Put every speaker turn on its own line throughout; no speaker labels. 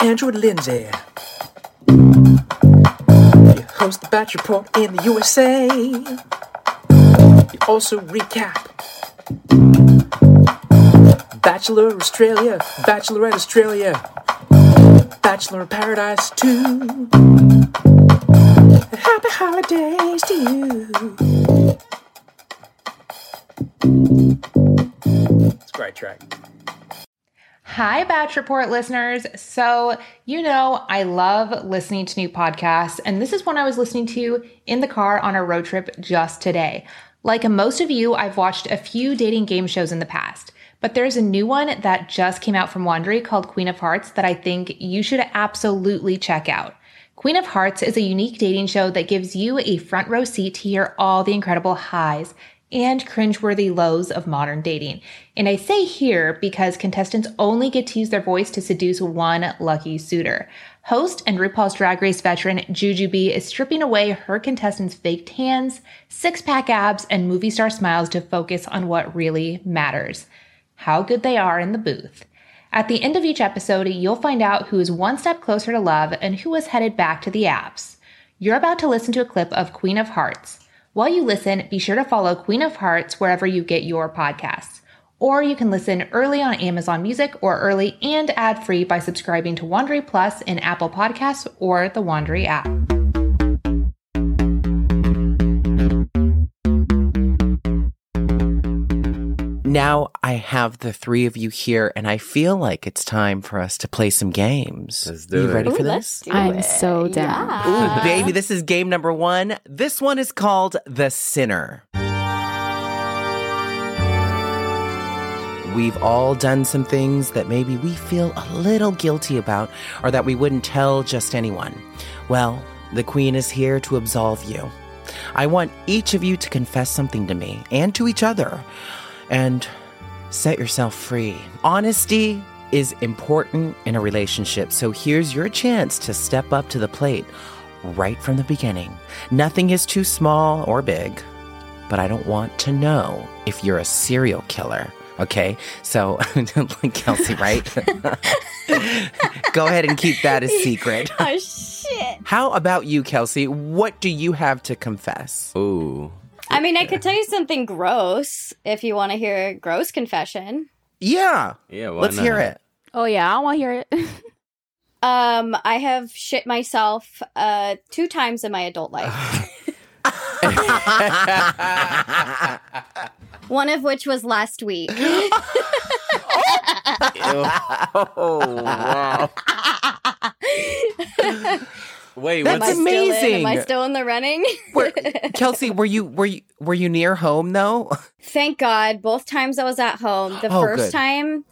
Andrew Lindsay. You host the Batch Report in the USA. You also recap Bachelor Australia, Bachelorette Australia, Bachelor in Paradise 2. Happy holidays to you. Great track.
Hi, Batch Report listeners. So, you know, I love listening to new podcasts, and this is one I was listening to in the car on a road trip just today. Like most of you, I've watched a few dating game shows in the past, but there's a new one that just came out from Wondery called Queen of Hearts that I think you should absolutely check out. Queen of Hearts is a unique dating show that gives you a front row seat to hear all the incredible highs and cringeworthy lows of modern dating. And I say here because contestants only get to use their voice to seduce one lucky suitor. Host and RuPaul's Drag Race veteran Jujubee is stripping away her contestants' fake tans, six pack abs, and movie star smiles to focus on what really matters how good they are in the booth. At the end of each episode, you'll find out who is one step closer to love and who is headed back to the apps. You're about to listen to a clip of Queen of Hearts. While you listen, be sure to follow Queen of Hearts wherever you get your podcasts. Or you can listen early on Amazon Music or early and ad free by subscribing to Wondery Plus in Apple Podcasts or the Wondery app.
Now I have the three of you here, and I feel like it's time for us to play some games.
Let's do
you
it.
ready for
Ooh,
this?
I'm
it.
so down.
Yeah.
Ooh, baby, this is game number one. This one is called The Sinner. We've all done some things that maybe we feel a little guilty about or that we wouldn't tell just anyone. Well, the Queen is here to absolve you. I want each of you to confess something to me and to each other and set yourself free. Honesty is important in a relationship, so here's your chance to step up to the plate right from the beginning. Nothing is too small or big, but I don't want to know if you're a serial killer. Okay, so like Kelsey, right? Go ahead and keep that a secret.
Oh shit.
How about you, Kelsey? What do you have to confess?
Ooh.
I mean, I could tell you something gross if you want to hear a gross confession.
Yeah,
Yeah, why
let's hear it.
Oh yeah, I want to hear it.
Um, I have shit myself uh two times in my adult life. One of which was last week.
oh wow,
Wait,
That's
am
what's
amazing.
Am I still in the running?
Were- Kelsey, were you were you were you near home though?
Thank God. Both times I was at home. The
Oh,
first
good.
time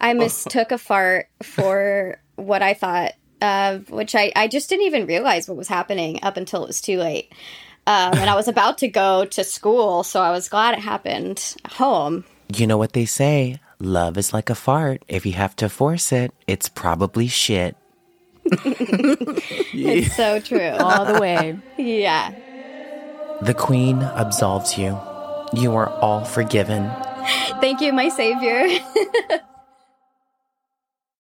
I mistook a fart for what I thought, of, which I, I just didn't even realize what was happening up until it was too late. Um, and I was about to go to school, so I was glad it happened at home.
You know what they say? Love is like a fart. If you have to force it, it's probably shit.
It's so true.
All the way.
yeah.
The Queen absolves you. You are all forgiven.
Thank you, my savior.